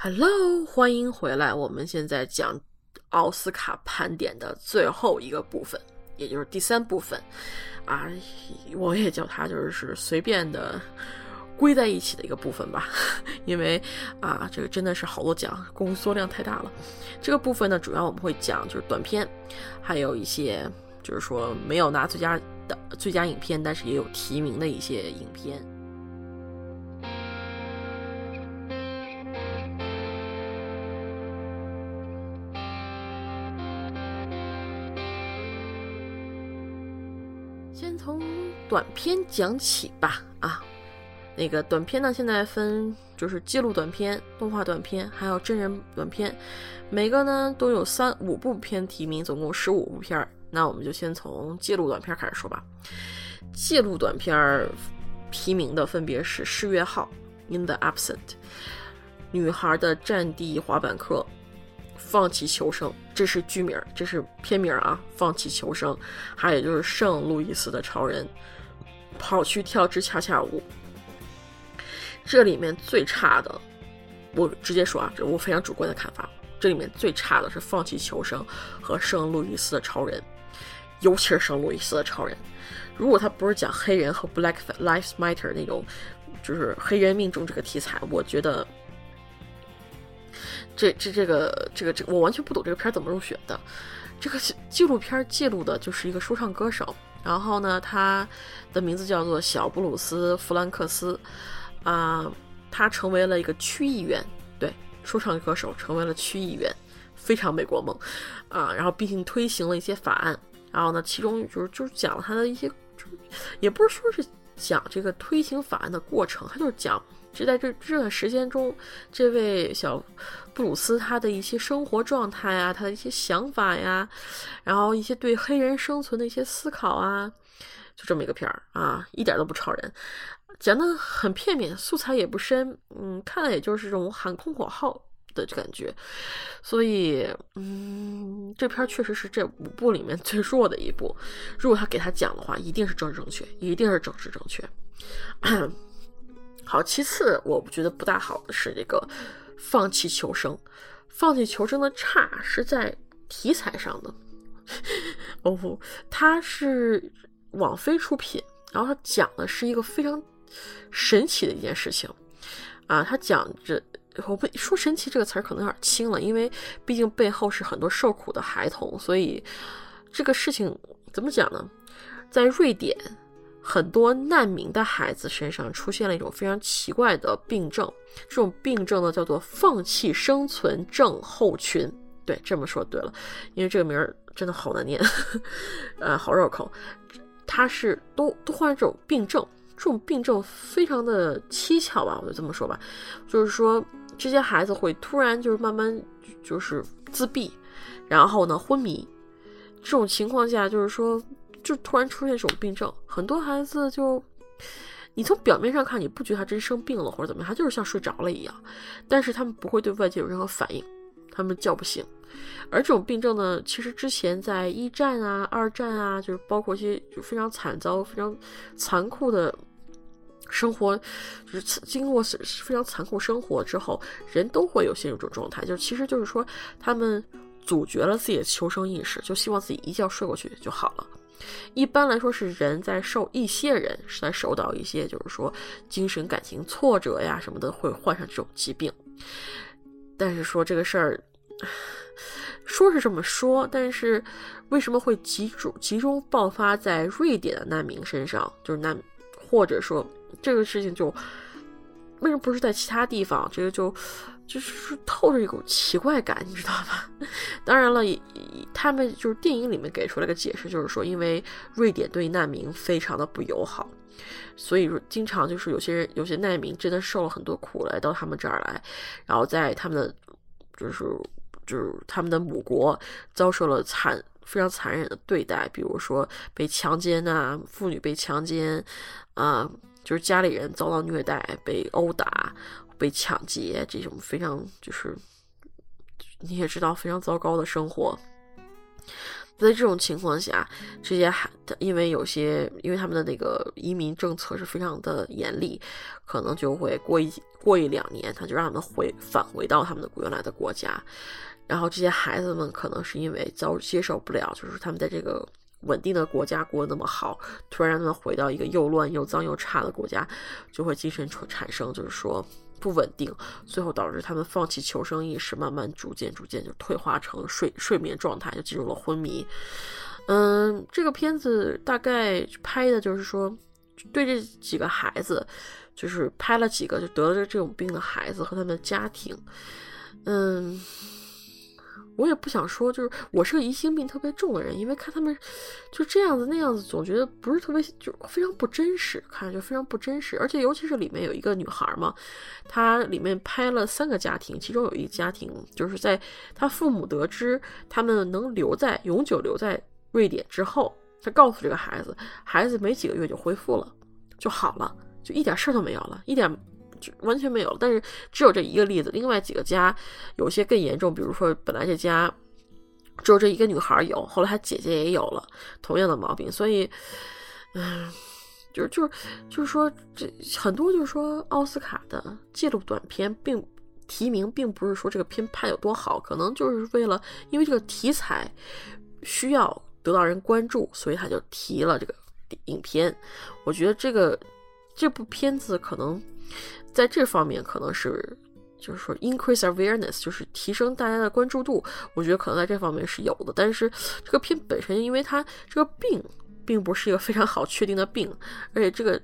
Hello，欢迎回来。我们现在讲奥斯卡盘点的最后一个部分，也就是第三部分啊，我也叫它就是随便的归在一起的一个部分吧。因为啊，这个真的是好多奖，工作量太大了。这个部分呢，主要我们会讲就是短片，还有一些就是说没有拿最佳的最佳影片，但是也有提名的一些影片。短片讲起吧，啊，那个短片呢，现在分就是记录短片、动画短片，还有真人短片，每个呢都有三五部片提名，总共十五部片儿。那我们就先从记录短片开始说吧。记录短片儿提名的分别是《失约号》（In the Absent）、《女孩的战地滑板课》。放弃求生，这是剧名，这是片名啊！放弃求生，还有就是圣路易斯的超人，跑去跳支恰恰舞。这里面最差的，我直接说啊，这我非常主观的看法，这里面最差的是放弃求生和圣路易斯的超人，尤其是圣路易斯的超人。如果他不是讲黑人和 Black Lives Matter 那种，就是黑人命中这个题材，我觉得。这这这个这个这我完全不懂这个片怎么入选的。这个纪录片记录的就是一个说唱歌手，然后呢，他的名字叫做小布鲁斯·弗兰克斯，啊，他成为了一个区议员，对，说唱歌手成为了区议员，非常美国梦，啊，然后并且推行了一些法案，然后呢，其中就是就是讲了他的一些，就也不是说是讲这个推行法案的过程，他就是讲。就在这这段时间中，这位小布鲁斯他的一些生活状态啊，他的一些想法呀，然后一些对黑人生存的一些思考啊，就这么一个片儿啊，一点都不超人，讲的很片面，素材也不深，嗯，看了也就是这种喊空口号的感觉，所以，嗯，这片确实是这五部里面最弱的一部。如果他给他讲的话，一定是政治正确，一定是政治正确。好，其次我觉得不大好的是这个放弃求生，放弃求生的差是在题材上的。哦不，它是网飞出品，然后它讲的是一个非常神奇的一件事情啊。它讲着，我不说神奇这个词儿可能有点轻了，因为毕竟背后是很多受苦的孩童，所以这个事情怎么讲呢？在瑞典。很多难民的孩子身上出现了一种非常奇怪的病症，这种病症呢叫做放弃生存症候群。对，这么说对了，因为这个名儿真的好难念，呃，好绕口。他是都都患这种病症，这种病症非常的蹊跷吧，我就这么说吧，就是说这些孩子会突然就是慢慢就是自闭，然后呢昏迷，这种情况下就是说。就突然出现这种病症，很多孩子就，你从表面上看，你不觉得他真生病了或者怎么样，他就是像睡着了一样，但是他们不会对外界有任何反应，他们叫不醒。而这种病症呢，其实之前在一战啊、二战啊，就是包括一些就非常惨遭、非常残酷的生活，就是经过非常残酷生活之后，人都会有陷入这种状态，就其实就是说他们阻绝了自己的求生意识，就希望自己一觉睡过去就好了。一般来说是人在受一些人是在受到一些就是说精神感情挫折呀什么的会患上这种疾病，但是说这个事儿说是这么说，但是为什么会集中集中爆发在瑞典的难民身上？就是难，或者说这个事情就为什么不是在其他地方？这个就。就是透着一股奇怪感，你知道吧？当然了，他们就是电影里面给出了个解释，就是说，因为瑞典对难民非常的不友好，所以经常就是有些人有些难民真的受了很多苦来到他们这儿来，然后在他们的就是就是他们的母国遭受了残非常残忍的对待，比如说被强奸啊，妇女被强奸啊，就是家里人遭到虐待，被殴打。被抢劫这种非常就是你也知道非常糟糕的生活，在这种情况下，这些孩因为有些因为他们的那个移民政策是非常的严厉，可能就会过一过一两年，他就让他们回返回到他们的原来的国家。然后这些孩子们可能是因为遭接受不了，就是他们在这个稳定的国家过得那么好，突然让他们回到一个又乱又脏又差的国家，就会精神产生就是说。不稳定，最后导致他们放弃求生意识，慢慢逐渐逐渐就退化成睡睡眠状态，就进入了昏迷。嗯，这个片子大概拍的就是说，对这几个孩子，就是拍了几个就得了这种病的孩子和他们的家庭。嗯。我也不想说，就是我是个疑心病特别重的人，因为看他们就这样子那样子，总觉得不是特别，就非常不真实，看着就非常不真实。而且尤其是里面有一个女孩嘛，她里面拍了三个家庭，其中有一个家庭就是在她父母得知他们能留在永久留在瑞典之后，她告诉这个孩子，孩子没几个月就恢复了，就好了，就一点事儿都没有了，一点。就完全没有了，但是只有这一个例子。另外几个家有些更严重，比如说本来这家只有这一个女孩有，后来她姐姐也有了同样的毛病，所以，嗯，就是就是就是说，这很多就是说奥斯卡的纪录短片并提名，并不是说这个片拍有多好，可能就是为了因为这个题材需要得到人关注，所以他就提了这个影片。我觉得这个这部片子可能。在这方面，可能是就是说 increase awareness，就是提升大家的关注度。我觉得可能在这方面是有的。但是这个片本身，因为它这个病并不是一个非常好确定的病，而且这个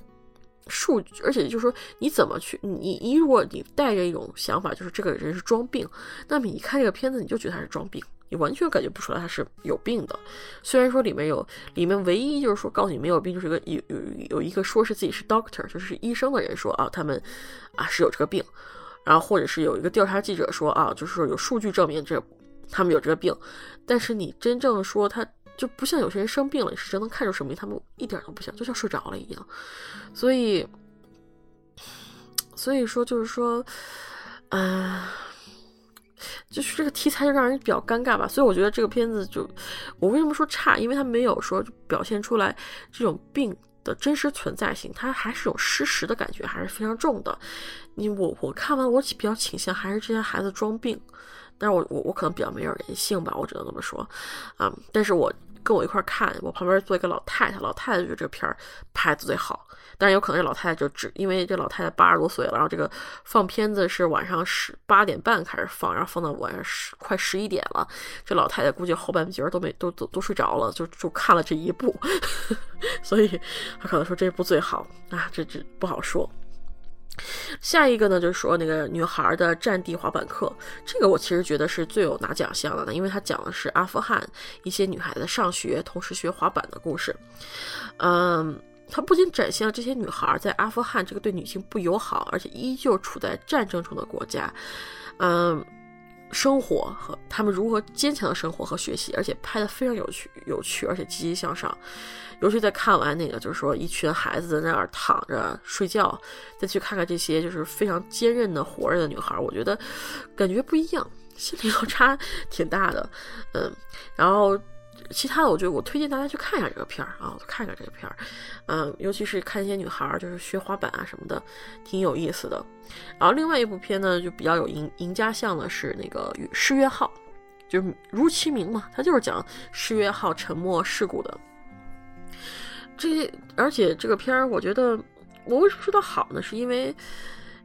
数，而且就是说你怎么去你你如果你带着一种想法，就是这个人是装病，那么你看这个片子，你就觉得他是装病。你完全感觉不出来他是有病的，虽然说里面有，里面唯一就是说告诉你没有病，就是个有有有一个说是自己是 doctor，就是医生的人说啊，他们啊是有这个病，然后或者是有一个调查记者说啊，就是说有数据证明这他们有这个病，但是你真正说他就不像有些人生病了，你是真能看出什么，他们一点都不像，就像睡着了一样，所以所以说就是说，啊。就是这个题材就让人比较尴尬吧，所以我觉得这个片子就，我为什么说差？因为它没有说表现出来这种病的真实存在性，它还是有失实的感觉，还是非常重的。你我我看完，我比较倾向还是这些孩子装病，但是我我我可能比较没有人性吧，我只能这么说啊。但是我跟我一块看，我旁边坐一个老太太，老太太觉得这片儿拍的最好。但是有可能这老太太就只因为这老太太八十多岁了，然后这个放片子是晚上十八点半开始放，然后放到晚上十快十一点了，这老太太估计后半截都没都都都睡着了，就就看了这一部，所以她可能说这部最好啊，这这不好说。下一个呢，就是说那个女孩的战地滑板课，这个我其实觉得是最有拿奖项的呢，因为它讲的是阿富汗一些女孩子上学同时学滑板的故事，嗯。它不仅展现了这些女孩在阿富汗这个对女性不友好，而且依旧处在战争中的国家，嗯，生活和他们如何坚强的生活和学习，而且拍的非常有趣，有趣而且积极向上。尤其在看完那个，就是说一群孩子在那儿躺着睡觉，再去看看这些就是非常坚韧的活着的女孩，我觉得感觉不一样，心理落差挺大的，嗯，然后。其他的，我觉得我推荐大家去看一下这个片儿啊，看一下这个片儿，嗯，尤其是看一些女孩儿就是学滑板啊什么的，挺有意思的。然后另外一部片呢，就比较有赢赢家相的是那个《失约号》，就是如其名嘛，它就是讲失约号沉没事故的。这而且这个片儿，我觉得我为什么说它好呢？是因为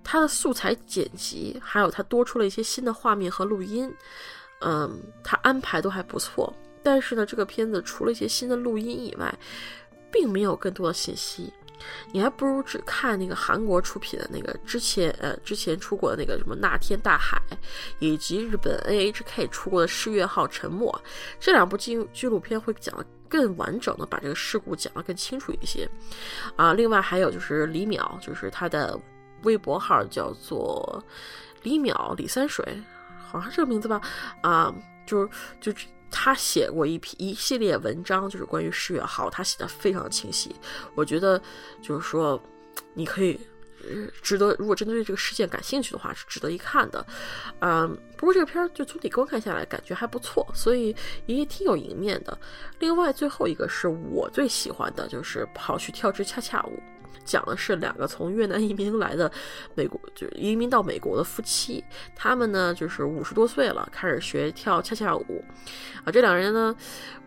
它的素材剪辑，还有它多出了一些新的画面和录音，嗯，它安排都还不错。但是呢，这个片子除了一些新的录音以外，并没有更多的信息。你还不如只看那个韩国出品的那个之前呃之前出过的那个什么那天大海，以及日本 NHK 出过的失月号沉没这两部纪纪录片会讲的更完整的把这个事故讲得更清楚一些啊。另外还有就是李淼，就是他的微博号叫做李淼李三水，好像这个名字吧啊，就是就。他写过一批一系列文章，就是关于十月号，他写的非常清晰。我觉得就是说，你可以值得，如果真的对这个事件感兴趣的话，是值得一看的。嗯，不过这个片儿就总体观看下来感觉还不错，所以也挺有赢面的。另外，最后一个是我最喜欢的，就是跑去跳支恰恰舞。讲的是两个从越南移民来的美国，就移民到美国的夫妻，他们呢就是五十多岁了，开始学跳恰恰舞。啊，这两个人呢，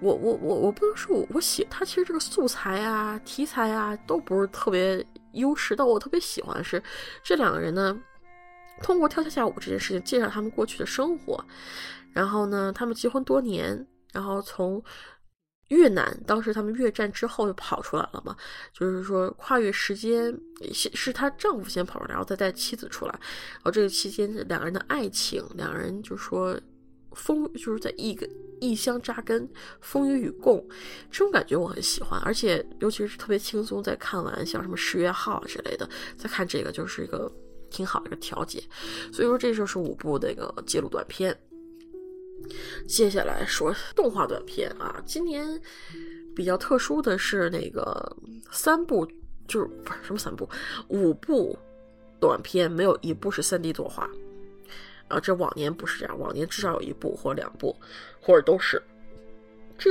我我我我不能说我喜他，其实这个素材啊、题材啊都不是特别优势，但我特别喜欢的是这两个人呢，通过跳恰恰舞这件事情介绍他们过去的生活，然后呢，他们结婚多年，然后从。越南当时他们越战之后就跑出来了嘛，就是说跨越时间，先是她丈夫先跑出来，然后再带妻子出来，然后这个期间两个人的爱情，两个人就说风就是在一个异乡扎根，风雨与共，这种感觉我很喜欢，而且尤其是特别轻松，在看完像什么十月号之类的，再看这个就是一个挺好的一个调节，所以说这就是五部那个记录短片。接下来说动画短片啊，今年比较特殊的是那个三部，就是不是什么三部，五部短片没有一部是三 D 作画，啊，这往年不是这样，往年至少有一部或两部，或者都是。这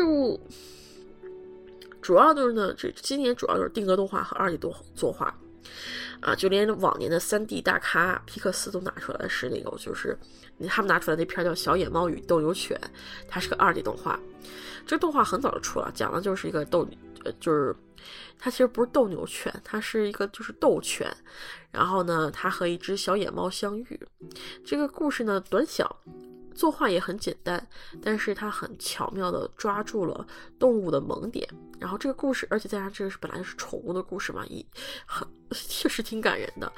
主要就是呢，这今年主要就是定格动画和二 D 动作画。啊，就连往年的三 D 大咖皮克斯都拿出来的是那个，就是他们拿出来那片叫《小野猫与斗牛犬》，它是个二 D 动画。这动画很早就出了，讲的就是一个斗，呃，就是它其实不是斗牛犬，它是一个就是斗犬。然后呢，它和一只小野猫相遇。这个故事呢短小。作画也很简单，但是它很巧妙地抓住了动物的萌点。然后这个故事，而且再加上这个是本来就是宠物的故事嘛，一很 确实挺感人的。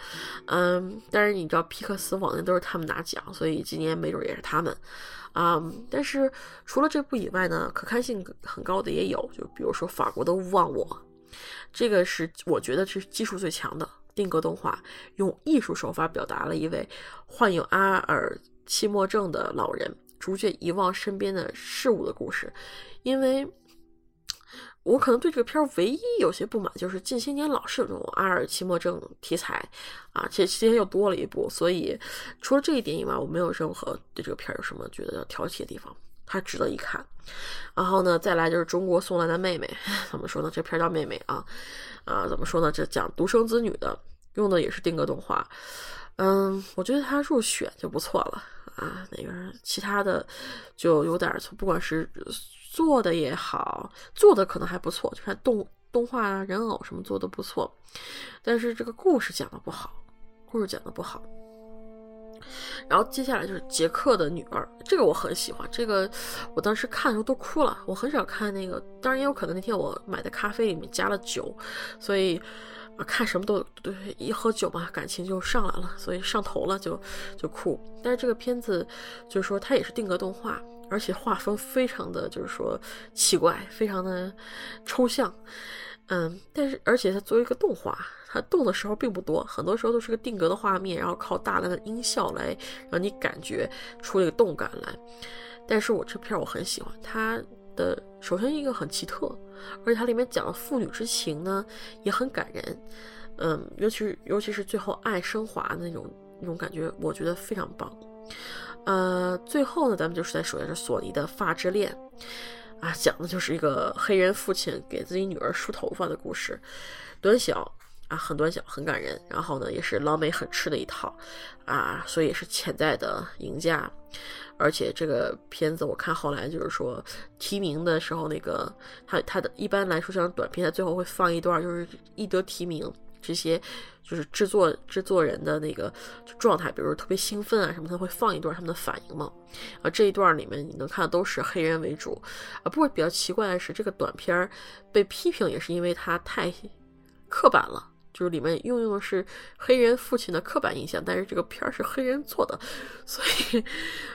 嗯，但是你知道皮克斯往年都是他们拿奖，所以今年没准也是他们。啊，但是除了这部以外呢，可看性很高的也有，就比如说法国的《勿忘我》，这个是我觉得是技术最强的定格动画，用艺术手法表达了一位患有阿尔。期末症的老人逐渐遗忘身边的事物的故事，因为我可能对这个片儿唯一有些不满，就是近些年老是有这种阿尔期末症题材啊，这今天又多了一部，所以除了这一点以外，我没有任何对这个片儿有什么觉得要挑剔的地方，它值得一看。然后呢，再来就是中国送来的妹妹，怎么说呢？这片儿叫妹妹啊啊，怎么说呢？这讲独生子女的，用的也是定格动画。嗯，我觉得他入选就不错了啊。那个其他的就有点，不管是做的也好，做的可能还不错，就看动动画啊人偶什么做的不错，但是这个故事讲的不好，故事讲的不好。然后接下来就是杰克的女儿，这个我很喜欢，这个我当时看的时候都哭了。我很少看那个，当然也有可能那天我买的咖啡里面加了酒，所以。啊，看什么都对，一喝酒嘛，感情就上来了，所以上头了就就哭。但是这个片子就是说它也是定格动画，而且画风非常的就是说奇怪，非常的抽象。嗯，但是而且它作为一个动画，它动的时候并不多，很多时候都是个定格的画面，然后靠大量的音效来让你感觉出这个动感来。但是我这片我很喜欢它。的首先一个很奇特，而且它里面讲的父女之情呢也很感人，嗯，尤其是尤其是最后爱升华的那种那种感觉，我觉得非常棒。呃，最后呢，咱们就是在说的是索尼的《发之恋》，啊，讲的就是一个黑人父亲给自己女儿梳头发的故事，短小啊，很短小，很感人。然后呢，也是老美很吃的一套啊，所以也是潜在的赢家。而且这个片子我看后来就是说提名的时候，那个他他的一般来说像短片他最后会放一段，就是一得提名这些就是制作制作人的那个状态，比如说特别兴奋啊什么，他会放一段他们的反应嘛。啊，这一段里面你能看到都是黑人为主啊。不过比较奇怪的是，这个短片被批评也是因为它太刻板了。就是里面运用的是黑人父亲的刻板印象，但是这个片儿是黑人做的，所以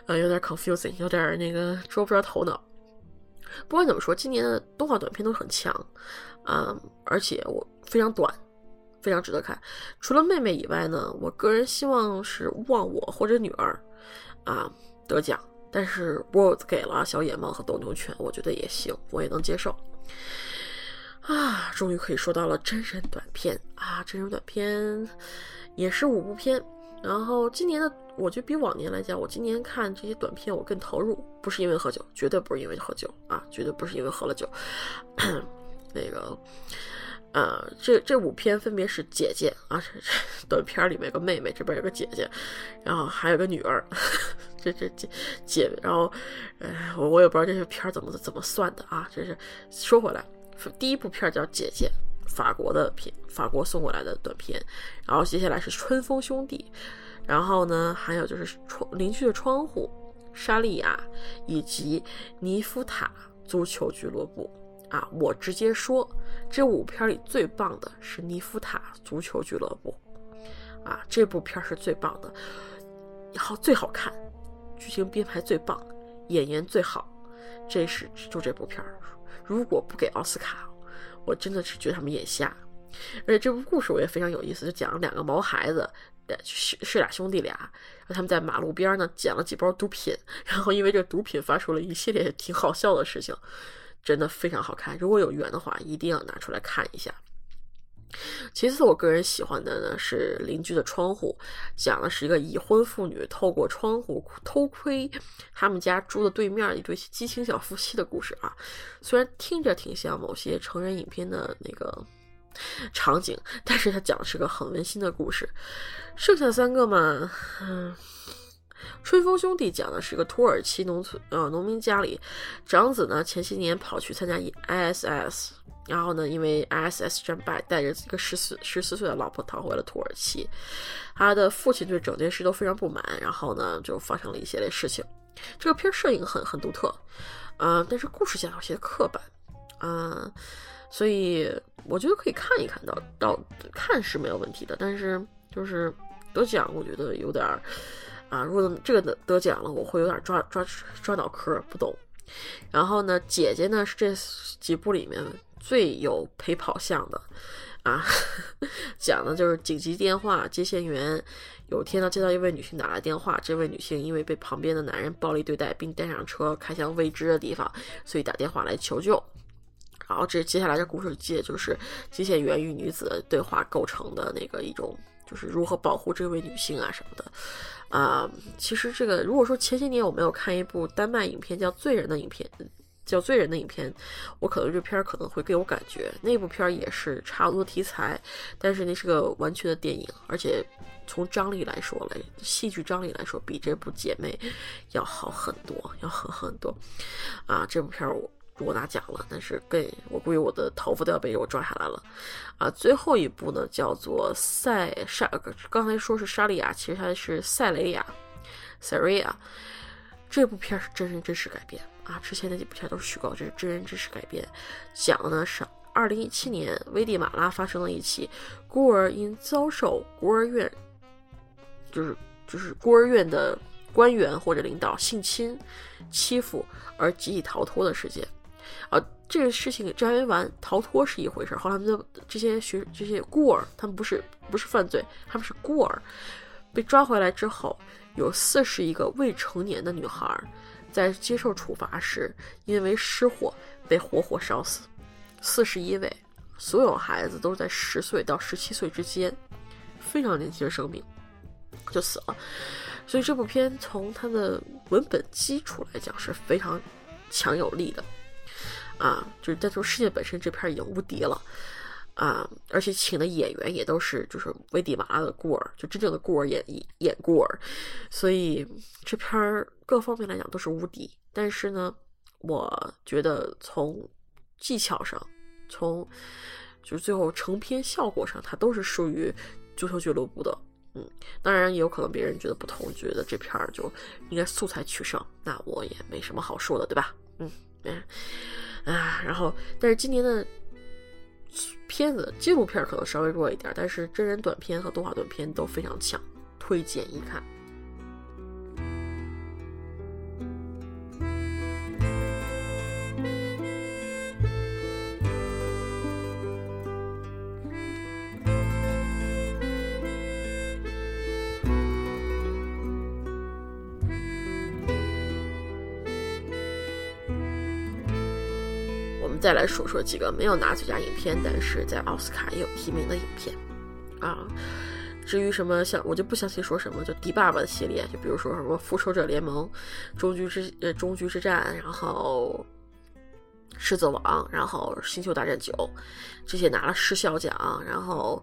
呃有点 confusing，有点那个捉不着头脑。不管怎么说，今年的动画短片都很强，嗯，而且我非常短，非常值得看。除了妹妹以外呢，我个人希望是忘我或者女儿啊得奖，但是 words 给了小野猫和斗牛犬，我觉得也行，我也能接受。啊，终于可以说到了真人短片啊！真人短片也是五部片。然后今年的，我觉得比往年来讲，我今年看这些短片我更投入，不是因为喝酒，绝对不是因为喝酒啊，绝对不是因为喝了酒。那个，呃，这这五篇分别是姐姐啊，这这短片里面有个妹妹，这边有个姐姐，然后还有个女儿，这这姐姐，然后，哎，我我也不知道这些片怎么怎么算的啊。这是说回来，第一部片叫姐姐。法国的片，法国送过来的短片，然后接下来是春风兄弟，然后呢，还有就是窗邻居的窗户，莎莉亚以及尼夫塔足球俱乐部。啊，我直接说，这五片里最棒的是尼夫塔足球俱乐部。啊，这部片是最棒的，好最好看，剧情编排最棒，演员最好，这是就这部片儿，如果不给奥斯卡。我真的是觉得他们眼瞎，而且这部故事我也非常有意思，就讲了两个毛孩子，是是俩兄弟俩，他们在马路边呢捡了几包毒品，然后因为这毒品发生了一系列挺好笑的事情，真的非常好看。如果有缘的话，一定要拿出来看一下。其次，我个人喜欢的呢是邻居的窗户，讲的是一个已婚妇女透过窗户偷窥他们家住的对面一对激情小夫妻的故事啊。虽然听着挺像某些成人影片的那个场景，但是它讲的是个很温馨的故事。剩下三个嘛，嗯，春风兄弟讲的是一个土耳其农村呃农民家里，长子呢前些年跑去参加 ISS。然后呢，因为 ISS 战败，带着一个十四十四岁的老婆逃回了土耳其。他的父亲对整件事都非常不满，然后呢，就发生了一系列事情。这个片摄影很很独特，嗯，但是故事线有些刻板，嗯，所以我觉得可以看一看到到看是没有问题的，但是就是得奖，我觉得有点啊，如果这个得得奖了，我会有点抓抓抓脑壳，不懂。然后呢，姐姐呢是这几部里面。最有陪跑相的啊，讲的就是紧急电话接线员有天呢接到一位女性打来电话，这位女性因为被旁边的男人暴力对待，并带上车开向未知的地方，所以打电话来求救。然后这接下来的故事记就是接线员与女子对话构成的那个一种，就是如何保护这位女性啊什么的。啊，其实这个如果说前些年我没有看一部丹麦影片叫《罪人》的影片。叫罪人的影片，我可能这片儿可能会给我感觉，那部片儿也是差不多题材，但是那是个完全的电影，而且从张力来说嘞，戏剧张力来说，比这部姐妹要好很多，要好很多。啊，这部片儿我我拿奖了，但是更我估计我的头发都要被我抓下来了。啊，最后一部呢叫做塞莎，刚才说是莎莉亚，其实它是塞雷亚，塞瑞亚。这部片是真人真实改编。啊，之前那几部片都是虚构，这是真人真事改编，讲的呢是二零一七年危地马拉发生了一起孤儿因遭受孤儿院，就是就是孤儿院的官员或者领导性侵、欺负而集体逃脱的事件。啊，这个事情这还没完，逃脱是一回事，后来他们的这些学这些孤儿，他们不是不是犯罪，他们是孤儿，被抓回来之后，有四十一个未成年的女孩。在接受处罚时，因为失火被活活烧死，四十一位，所有孩子都是在十岁到十七岁之间，非常年轻的生命就死了。所以这部片从它的文本基础来讲是非常强有力的，啊，就是在从世界本身这片已经无敌了。啊，而且请的演员也都是就是危地马拉的孤儿，就真正的孤儿演演孤儿，所以这片儿各方面来讲都是无敌。但是呢，我觉得从技巧上，从就是最后成片效果上，它都是属于足球俱乐部的。嗯，当然也有可能别人觉得不同，觉得这片儿就应该素材取胜，那我也没什么好说的，对吧？嗯嗯啊，然后但是今年的。片子纪录片可能稍微弱一点，但是真人短片和动画短片都非常强，推荐一看。再来说说几个没有拿最佳影片，但是在奥斯卡也有提名的影片啊。至于什么像我就不详细说什么，就迪爸爸的系列，就比如说什么复仇者联盟、终局之呃终局之战，然后狮子王，然后星球大战九，这些拿了视效奖，然后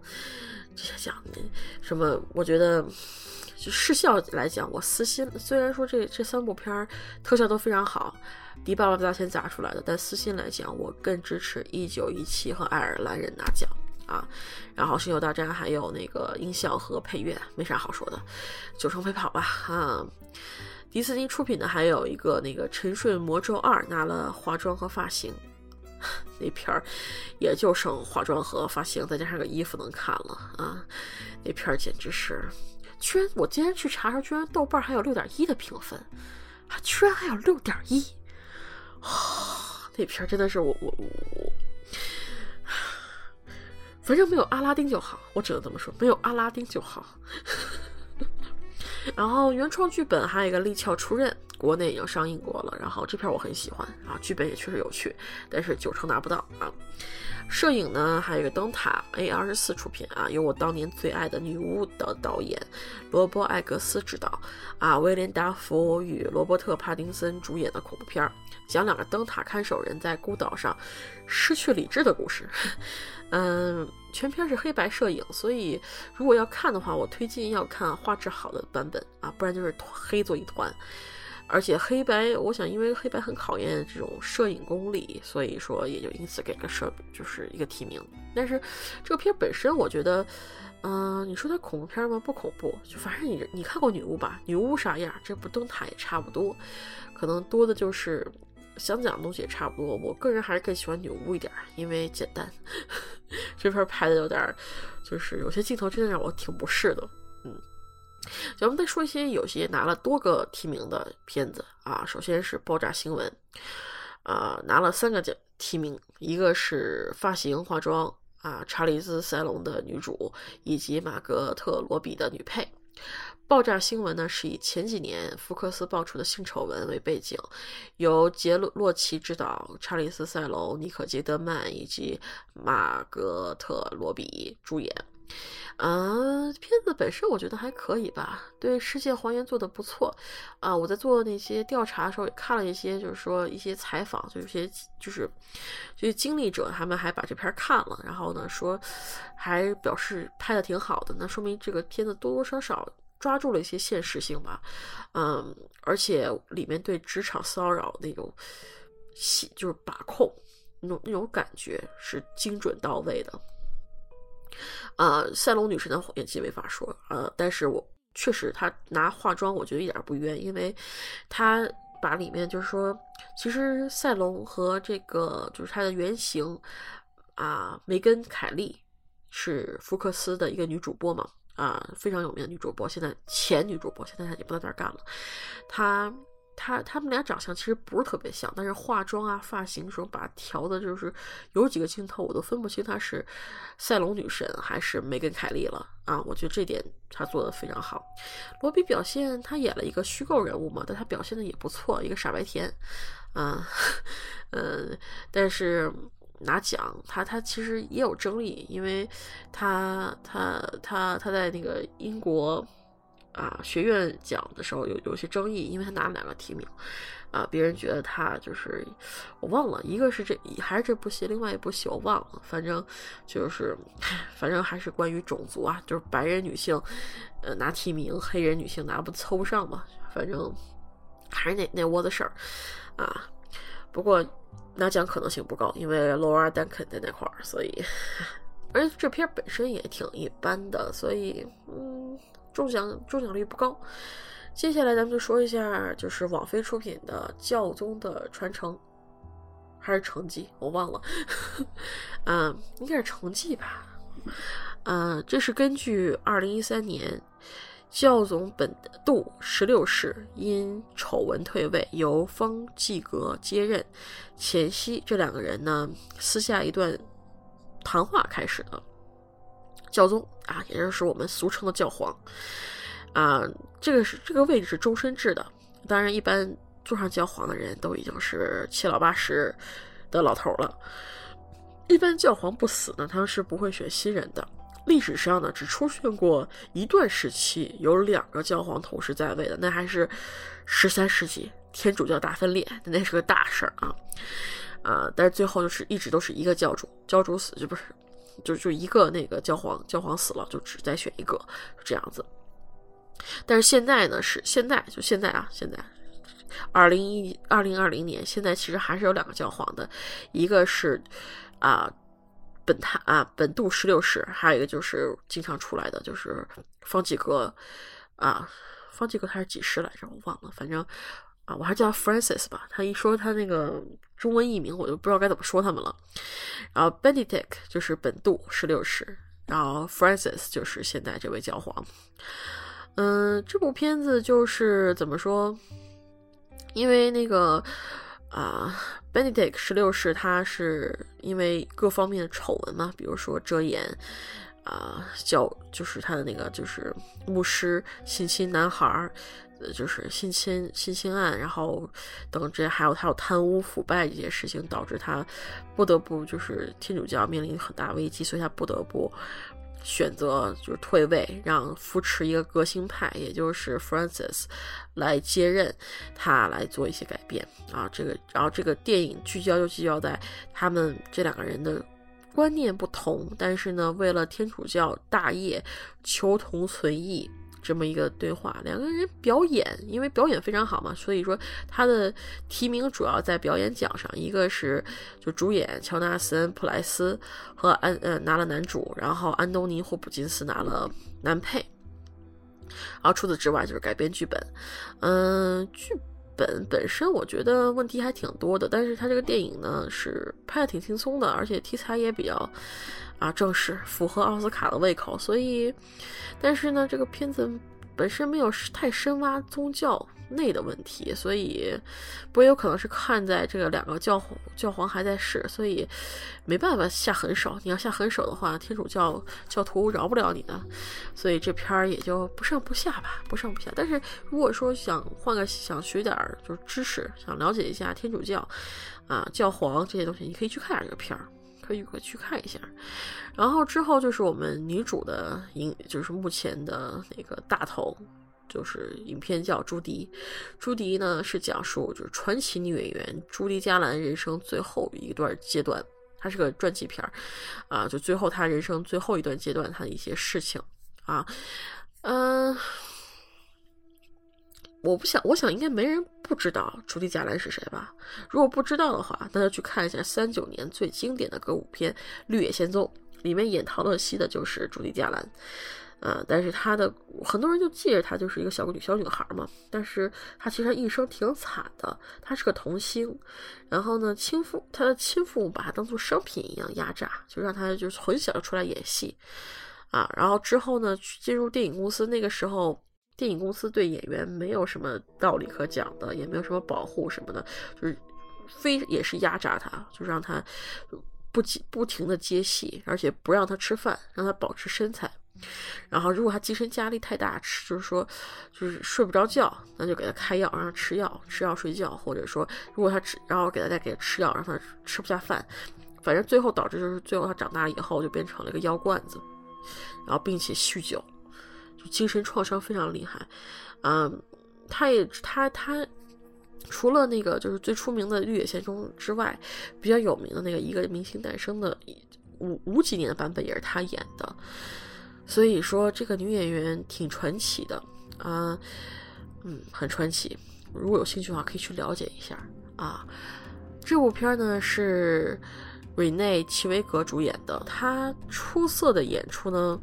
这些奖什么，我觉得就视效来讲，我私心虽然说这这三部片儿特效都非常好，迪爸爸大钱砸出来的，但私心来讲，我更支持一九一七和爱尔兰人拿奖。啊，然后《星球大战》还有那个音效和配乐，没啥好说的，九成飞跑吧啊！迪士尼出品的还有一个那个《沉睡魔咒二》，拿了化妆和发型，那片儿也就剩化妆和发型，再加上个衣服能看了啊！那片儿简直是，居然我今天去查查，居然豆瓣还有六点一的评分，啊，居然还有六点一，啊那片真的是我我我。反正没有阿拉丁就好，我只能这么说，没有阿拉丁就好。然后原创剧本还有一个《立翘出任》，国内已经上映过了。然后这片我很喜欢啊，剧本也确实有趣，但是九成拿不到啊。摄影呢，还有一个灯塔 A 二十四出品啊，由我当年最爱的女巫的导演罗伯·艾格斯执导啊，威廉·达福与罗伯特·帕丁森主演的恐怖片，讲两个灯塔看守人在孤岛上失去理智的故事。嗯，全片是黑白摄影，所以如果要看的话，我推荐要看画质好的版本啊，不然就是黑作一团。而且黑白，我想因为黑白很考验这种摄影功力，所以说也就因此给个摄就是一个提名。但是这个片本身，我觉得，嗯，你说它恐怖片吗？不恐怖，就反正你你看过女巫吧？女巫啥样？这部灯塔也差不多，可能多的就是。想讲的东西也差不多，我个人还是更喜欢女巫一点，因为简单。这片拍的有点，就是有些镜头真的让我挺不适的。嗯，咱们再说一些有些拿了多个提名的片子啊。首先是《爆炸新闻》，啊，拿了三个奖提名，一个是发型化妆啊，查理兹·塞隆的女主，以及马格特·罗比的女配。爆炸新闻呢，是以前几年福克斯爆出的性丑闻为背景，由杰洛洛奇执导，查理斯·塞隆、尼可基德曼以及马格特·罗比主演。啊，片子本身我觉得还可以吧，对事件还原做的不错。啊，我在做那些调查的时候也看了一些，就是说一些采访，就有些就是这些经历者他们还把这片看了，然后呢说还表示拍的挺好的，那说明这个片子多多少少。抓住了一些现实性吧，嗯，而且里面对职场骚扰那种细就是把控那种那种感觉是精准到位的。啊，赛龙女神的演技没法说，呃，但是我确实她拿化妆，我觉得一点不冤，因为她把里面就是说，其实赛龙和这个就是她的原型啊，梅根凯利是福克斯的一个女主播嘛。啊，非常有名的女主播，现在前女主播，现在她已经不在那儿干了。她，她，他们俩长相其实不是特别像，但是化妆啊、发型时候把调的，就是有几个镜头我都分不清她是赛隆女神还是梅根凯利了啊。我觉得这点她做的非常好。罗比表现，她演了一个虚构人物嘛，但她表现的也不错，一个傻白甜，啊，嗯，但是。拿奖，他他其实也有争议，因为他他他他在那个英国啊学院奖的时候有有些争议，因为他拿了两个提名，啊，别人觉得他就是我忘了，一个是这还是这部戏，另外一部戏我忘了，反正就是反正还是关于种族啊，就是白人女性呃拿提名，黑人女性拿不凑不上嘛，反正还是那那窝子事儿啊，不过。拿奖可能性不高，因为 Laura Duncan 在那块儿，所以，而且这片本身也挺一般的，所以，嗯，中奖中奖率不高。接下来咱们就说一下，就是网飞出品的《教宗的传承》，还是成绩我忘了，嗯，应该是成绩吧，嗯，这是根据二零一三年。教宗本笃十六世因丑闻退位，由方济各接任。前夕，这两个人呢私下一段谈话开始的。教宗啊，也就是我们俗称的教皇啊，这个是这个位置是终身制的。当然，一般坐上教皇的人都已经是七老八十。的老头了。一般教皇不死呢，他们是不会选新人的。历史上呢，只出现过一段时期有两个教皇同时在位的，那还是十三世纪天主教大分裂，那是个大事儿啊。啊，但是最后就是一直都是一个教主，教主死就不是，就就一个那个教皇，教皇死了就只再选一个，这样子。但是现在呢，是现在就现在啊，现在二零一二零二零年，现在其实还是有两个教皇的，一个是啊。本他啊，本杜十六世，还有一个就是经常出来的，就是方济各啊，方济各他是几世来着？我忘了，反正啊，我还是叫 Francis 吧。他一说他那个中文译名，我就不知道该怎么说他们了。然后 Benedict 就是本杜十六世，然后 Francis 就是现在这位教皇。嗯，这部片子就是怎么说？因为那个。啊，Benedict 十六世，他是因为各方面的丑闻嘛，比如说遮掩，啊，教就是他的那个就是牧师性侵男孩儿，就是性侵性侵案，然后等这还有他有贪污腐败这些事情，导致他不得不就是天主教面临很大危机，所以他不得不。选择就是退位，让扶持一个革新派，也就是 Francis 来接任，他来做一些改变啊。这个，然后这个电影聚焦就聚焦在他们这两个人的观念不同，但是呢，为了天主教大业，求同存异。这么一个对话，两个人表演，因为表演非常好嘛，所以说他的提名主要在表演奖上，一个是就主演乔纳森·普莱斯和安呃拿了男主，然后安东尼·霍普金斯拿了男配，然后除此之外就是改编剧本，嗯，剧本本身我觉得问题还挺多的，但是他这个电影呢是拍的挺轻松的，而且题材也比较。啊，正式符合奥斯卡的胃口，所以，但是呢，这个片子本身没有太深挖宗教内的问题，所以不也有可能是看在这个两个教教皇还在世，所以没办法下狠手。你要下狠手的话，天主教教徒饶不了你的，所以这片儿也就不上不下吧，不上不下。但是如果说想换个想学点儿就是知识，想了解一下天主教啊教皇这些东西，你可以去看下这个片儿。可以去看一下，然后之后就是我们女主的影，就是目前的那个大头，就是影片叫《朱迪》。朱迪呢是讲述就是传奇女演员朱迪·加兰人生最后一段阶段，它是个传记片儿啊，就最后她人生最后一段阶段她的一些事情啊，嗯。我不想，我想应该没人不知道朱迪·加兰是谁吧？如果不知道的话，那就去看一下三九年最经典的歌舞片《绿野仙踪》，里面演陶乐西的就是朱迪·加兰。呃，但是她的很多人就记着她就是一个小女小女孩嘛，但是她其实一生挺惨的，她是个童星。然后呢，亲父她的亲父母把她当做商品一样压榨，就让她就是很小就出来演戏啊。然后之后呢，进入电影公司，那个时候。电影公司对演员没有什么道理可讲的，也没有什么保护什么的，就是非也是压榨他，就让他不不停的接戏，而且不让他吃饭，让他保持身材。然后如果他精神压力太大，吃就是说就是睡不着觉，那就给他开药，让他吃药，吃药睡觉，或者说如果他吃，然后给他再给他吃药，让他吃不下饭，反正最后导致就是最后他长大了以后就变成了一个药罐子，然后并且酗酒。就精神创伤非常厉害，嗯，他也他他除了那个就是最出名的《绿野仙踪》之外，比较有名的那个《一个明星诞生》的五五几年的版本也是他演的，所以说这个女演员挺传奇的啊，嗯，很传奇。如果有兴趣的话，可以去了解一下啊。这部片呢是。瑞内·齐维格主演的，她出色的演出呢，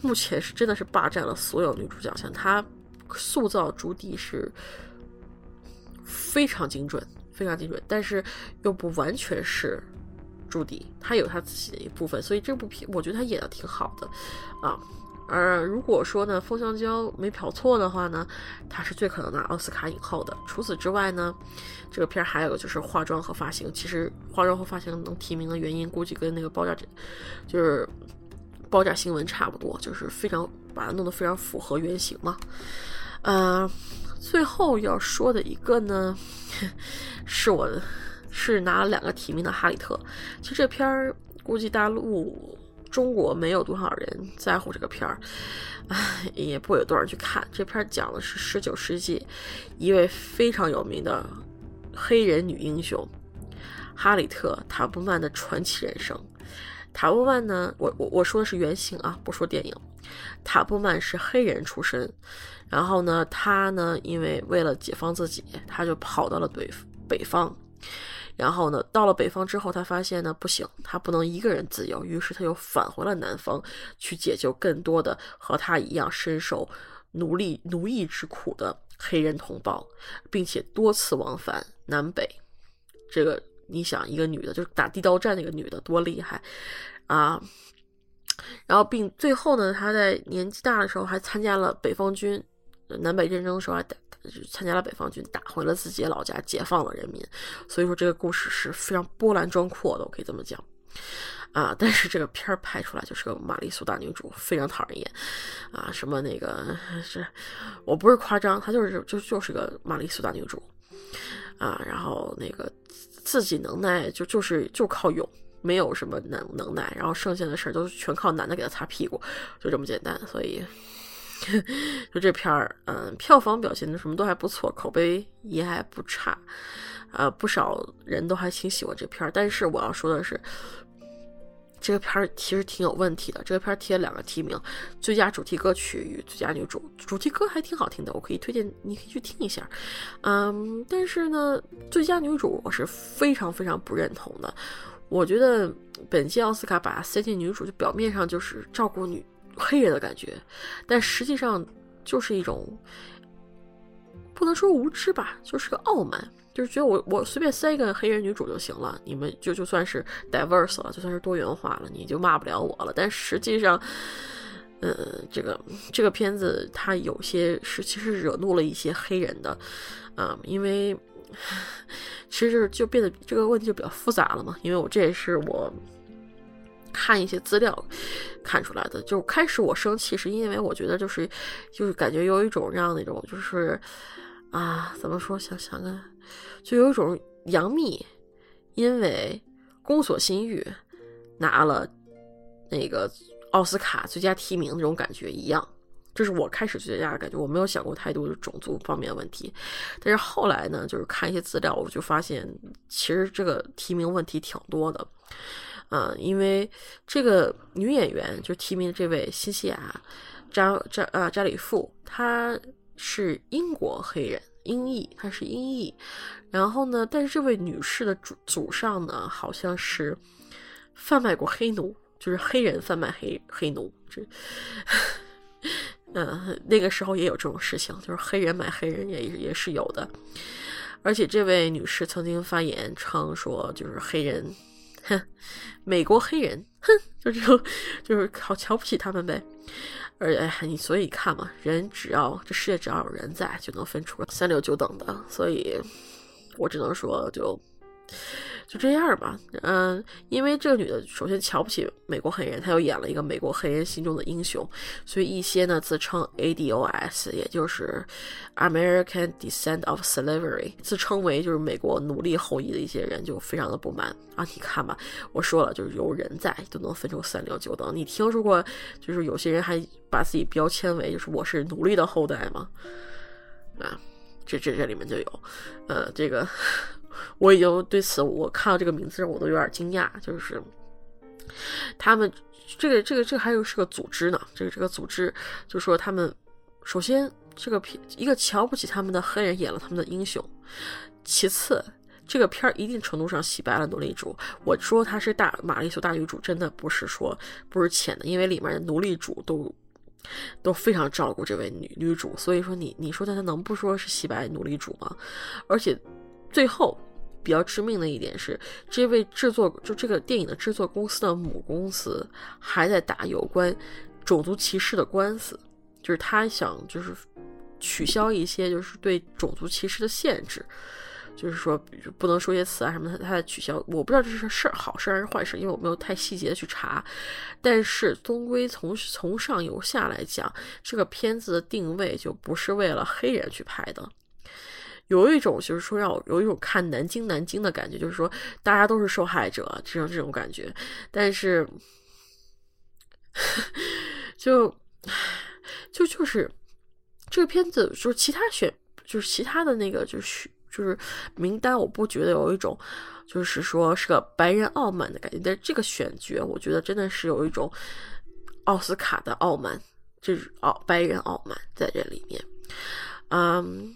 目前是真的是霸占了所有女主奖项。她塑造朱迪是非常精准，非常精准，但是又不完全是朱迪，他有他自己的一部分。所以这部片，我觉得他演的挺好的啊。而如果说呢，风香蕉没瞟错的话呢，他是最可能拿奥斯卡影后的。除此之外呢，这个片还有就是化妆和发型。其实化妆和发型能提名的原因，估计跟那个爆炸，就是爆炸新闻差不多，就是非常把它弄得非常符合原型嘛。呃，最后要说的一个呢，是我是拿了两个提名的《哈里特》。其实这片儿估计大陆、中国没有多少人在乎这个片儿，唉，也不会有多少人去看。这片儿讲的是十九世纪一位非常有名的黑人女英雄哈里特·塔布曼的传奇人生。塔布曼呢，我我我说的是原型啊，不说电影。塔布曼是黑人出身，然后呢，他呢，因为为了解放自己，他就跑到了北北方。然后呢，到了北方之后，他发现呢不行，他不能一个人自由，于是他又返回了南方，去解救更多的和他一样深受奴隶奴役之苦的黑人同胞，并且多次往返南北。这个你想，一个女的，就是打地道战那个女的多厉害啊！然后并最后呢，他在年纪大的时候还参加了北方军。南北战争的时候，还打参加了北方军，打回了自己的老家，解放了人民。所以说，这个故事是非常波澜壮阔的，我可以这么讲啊。但是这个片儿拍出来就是个玛丽苏大女主，非常讨人厌啊。什么那个是，我不是夸张，她就是就就是个玛丽苏大女主啊。然后那个自己能耐就就是就靠勇，没有什么能能耐，然后剩下的事儿都全靠男的给她擦屁股，就这么简单。所以。就这片儿，嗯，票房表现的什么都还不错，口碑也还不差，呃，不少人都还挺喜欢这片儿。但是我要说的是，这个片儿其实挺有问题的。这个片儿提了两个提名，最佳主题歌曲与最佳女主，主题歌还挺好听的，我可以推荐，你可以去听一下。嗯，但是呢，最佳女主我是非常非常不认同的。我觉得本届奥斯卡把塞进女主，就表面上就是照顾女。黑人的感觉，但实际上就是一种不能说无知吧，就是个傲慢，就是觉得我我随便塞一个黑人女主就行了，你们就就算是 diverse 了，就算是多元化了，你就骂不了我了。但实际上，嗯，这个这个片子它有些是其实惹怒了一些黑人的，啊，因为 其实就变得这个问题就比较复杂了嘛。因为我这也是我。看一些资料看出来的，就开始我生气是因为我觉得就是就是感觉有一种这样的一种就是啊怎么说想想看，就有一种杨幂因为宫锁心玉拿了那个奥斯卡最佳提名那种感觉一样，这是我开始最佳的感觉，我没有想过太多的种族方面问题，但是后来呢，就是看一些资料，我就发现其实这个提名问题挺多的。啊，因为这个女演员就提名这位西西娅扎扎啊扎里富，她是英国黑人，英裔，她是英裔。然后呢，但是这位女士的祖祖上呢，好像是贩卖过黑奴，就是黑人贩卖黑黑奴。这，嗯，那个时候也有这种事情，就是黑人买黑人也也是有的。而且这位女士曾经发言称说，就是黑人。哼，美国黑人，哼，就这种，就是好瞧不起他们呗。而哎，你所以看嘛，人只要这世界只要有人在，就能分出三六九等的。所以我只能说，就就这样吧，嗯，因为这个女的首先瞧不起美国黑人，她又演了一个美国黑人心中的英雄，所以一些呢自称 ADOS，也就是 American Descent of Slavery，自称为就是美国奴隶后裔的一些人就非常的不满啊！你看吧，我说了，就是有人在都能分出三六九等。你听说过就是有些人还把自己标签为就是我是奴隶的后代吗？啊，这这这里面就有，呃，这个。我已经对此，我看到这个名字我都有点惊讶，就是他们这个这个这个还有是个组织呢，这个这个组织就说他们首先这个片一个瞧不起他们的黑人演了他们的英雄，其次这个片儿一定程度上洗白了奴隶主。我说她是大玛丽苏大女主，真的不是说不是浅的，因为里面的奴隶主都都非常照顾这位女女主，所以说你你说他能不说是洗白奴隶主吗？而且。最后，比较致命的一点是，这位制作就这个电影的制作公司的母公司还在打有关种族歧视的官司，就是他想就是取消一些就是对种族歧视的限制，就是说不能说些词啊什么的，他在取消。我不知道这是事儿好事还是坏事，因为我没有太细节的去查。但是终归从从上游下来讲，这个片子的定位就不是为了黑人去拍的。有一种就是说让我有一种看南京南京的感觉，就是说大家都是受害者这种这种感觉。但是，就就就是这个片子，就是其他选，就是其他的那个，就是就是名单，我不觉得有一种就是说是个白人傲慢的感觉。但是这个选角，我觉得真的是有一种奥斯卡的傲慢，就是傲白人傲慢在这里面。嗯。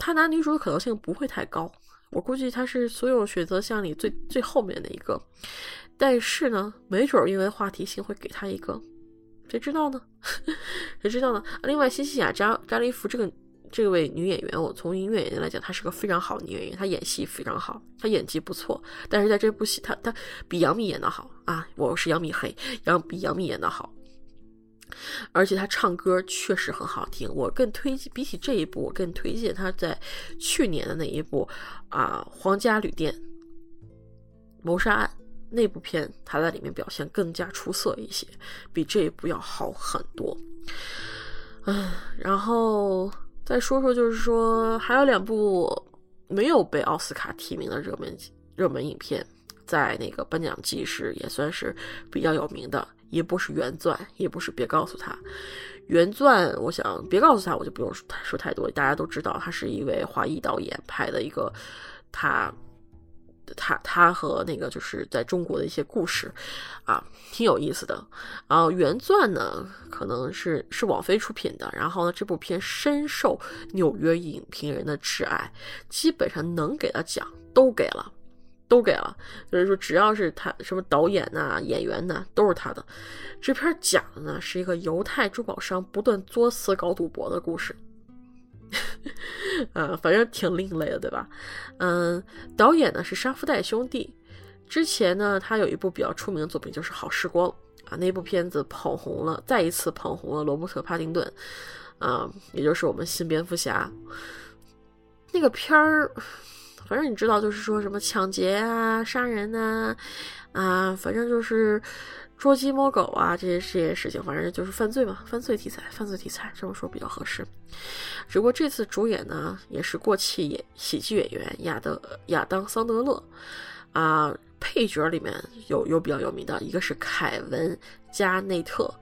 他拿女主的可能性不会太高，我估计他是所有选择项里最最后面的一个。但是呢，没准因为话题性会给他一个，谁知道呢？谁知道呢？另外，西西亚扎扎利夫这个这位女演员，我从音乐演员来讲，她是个非常好的女演员，她演戏非常好，她演技不错。但是在这部戏，她她比杨幂演的好啊！我是杨幂黑，杨比杨幂演的好。而且他唱歌确实很好听，我更推荐比起这一部，我更推荐他在去年的那一部啊《皇家旅店谋杀案》那部片，他在里面表现更加出色一些，比这一部要好很多。嗯，然后再说说，就是说还有两部没有被奥斯卡提名的热门热门影片，在那个颁奖季时也算是比较有名的。一部是原钻，一部是别告诉他。原钻，我想别告诉他，我就不用说太说太多，大家都知道，他是一位华裔导演拍的一个，他，他他和那个就是在中国的一些故事，啊，挺有意思的。啊原钻呢，可能是是网飞出品的，然后呢，这部片深受纽约影评人的挚爱，基本上能给的奖都给了。都给了，就是说，只要是他什么导演呐、演员呐，都是他的。这片讲的呢是一个犹太珠宝商不断作死搞赌博的故事，呃，反正挺另类的，对吧？嗯，导演呢是沙夫代兄弟，之前呢他有一部比较出名的作品就是《好时光》啊，那部片子捧红了，再一次捧红了罗伯特·帕丁顿，啊，也就是我们新蝙蝠侠。那个片儿。反正你知道，就是说什么抢劫啊、杀人呐，啊，反正就是捉鸡摸狗啊，这些这些事情，反正就是犯罪嘛，犯罪题材，犯罪题材这么说比较合适。只不过这次主演呢，也是过气演喜剧演员亚德亚当桑德勒啊，配角里面有有比较有名的一个是凯文加内特，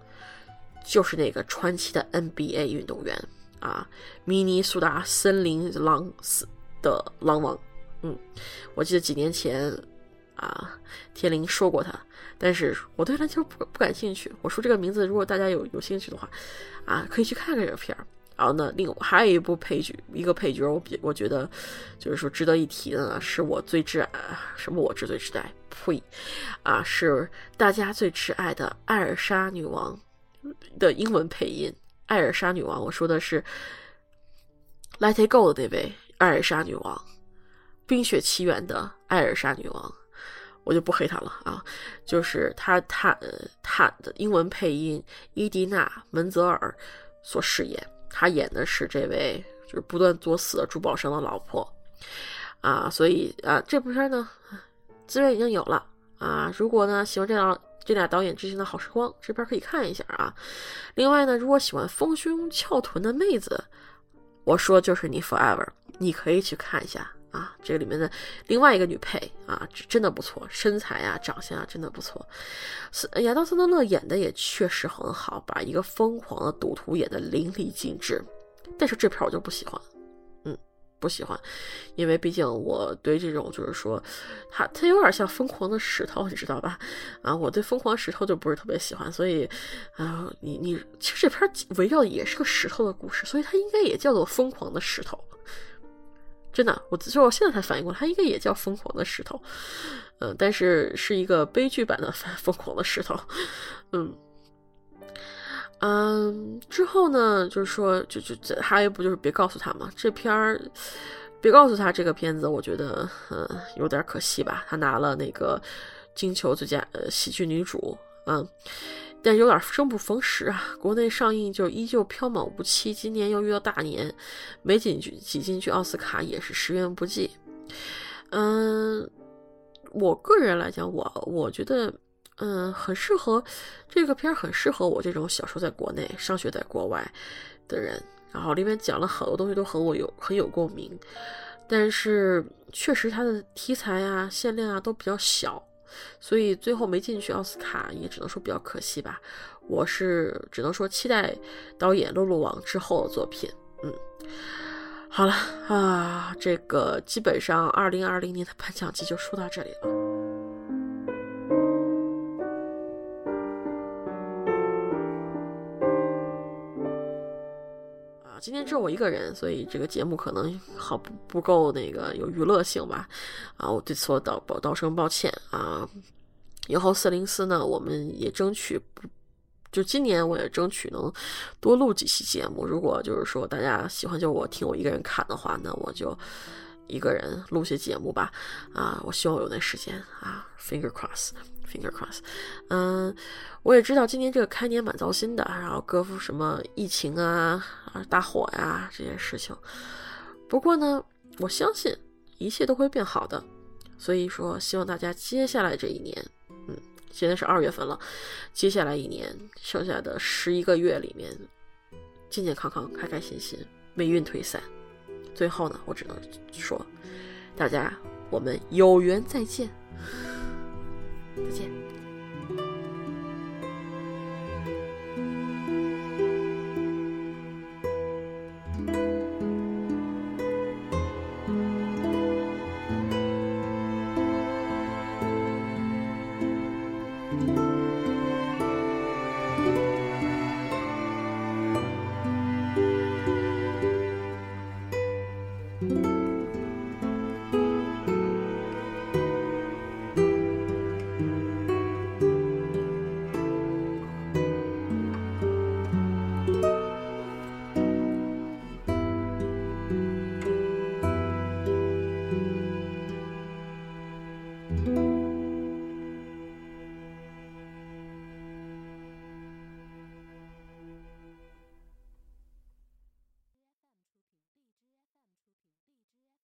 就是那个传奇的 NBA 运动员啊，明尼苏达森林狼死的狼王。嗯，我记得几年前，啊，天灵说过他，但是我对篮球不不感兴趣。我说这个名字，如果大家有有兴趣的话，啊，可以去看看这个片儿。然后呢，另还有一部配角，一个配角，我比我觉得就是说值得一提的呢，是我最挚爱什么？我最挚爱，呸，啊，是大家最挚爱的艾尔莎女王的英文配音。艾尔莎女王，我说的是《Let It Go》的那位艾尔莎女王。《冰雪奇缘》的艾尔莎女王，我就不黑她了啊，就是她，她，她的英文配音伊迪娜·门泽尔所饰演，她演的是这位就是不断作死的珠宝商的老婆啊，所以啊，这部片呢资源已经有了啊，如果呢喜欢这俩这俩导演之前的好时光，这边可以看一下啊。另外呢，如果喜欢丰胸翘臀的妹子，我说就是你 Forever，你可以去看一下。啊，这个里面的另外一个女配啊，真的不错，身材啊，长相啊，真的不错。斯亚当·斯德勒演的也确实很好，把一个疯狂的赌徒演得淋漓尽致。但是这片我就不喜欢，嗯，不喜欢，因为毕竟我对这种就是说，他他有点像疯狂的石头，你知道吧？啊，我对疯狂石头就不是特别喜欢，所以啊，你你其实这片围绕的也是个石头的故事，所以它应该也叫做疯狂的石头。真的，我就我现在才反应过来，它应该也叫《疯狂的石头》，嗯，但是是一个悲剧版的 《疯狂的石头》，嗯，嗯，之后呢，就是说，就就还有一部就是别告诉他嘛，这片儿别告诉他这个片子，我觉得嗯有点可惜吧，他拿了那个金球最佳呃喜剧女主，嗯。但有点生不逢时啊！国内上映就依旧飘渺无期，今年又遇到大年，没挤进挤进去奥斯卡也是时运不济。嗯，我个人来讲，我我觉得，嗯，很适合这个片儿，很适合我这种小时候在国内、上学在国外的人然后里面讲了很多东西都和我有很有共鸣，但是确实它的题材啊、限量啊都比较小，所以最后没进去奥斯卡，也只能说比较可惜吧。我是只能说期待导演露露王之后的作品。嗯，好了啊，这个基本上二零二零年的颁奖季就说到这里了。今天只有我一个人，所以这个节目可能好不不够那个有娱乐性吧，啊，我对此我道道声抱歉啊。以后四零四呢，我们也争取不，就今年我也争取能多录几期节目。如果就是说大家喜欢就我听我一个人看的话，那我就一个人录些节目吧。啊，我希望有那时间啊，finger cross。Finger cross，嗯，我也知道今年这个开年蛮糟心的，然后各副什么疫情啊、啊大火呀这些事情。不过呢，我相信一切都会变好的。所以说，希望大家接下来这一年，嗯，现在是二月份了，接下来一年剩下的十一个月里面，健健康康、开开心心、霉运退散。最后呢，我只能说，大家我们有缘再见。再见。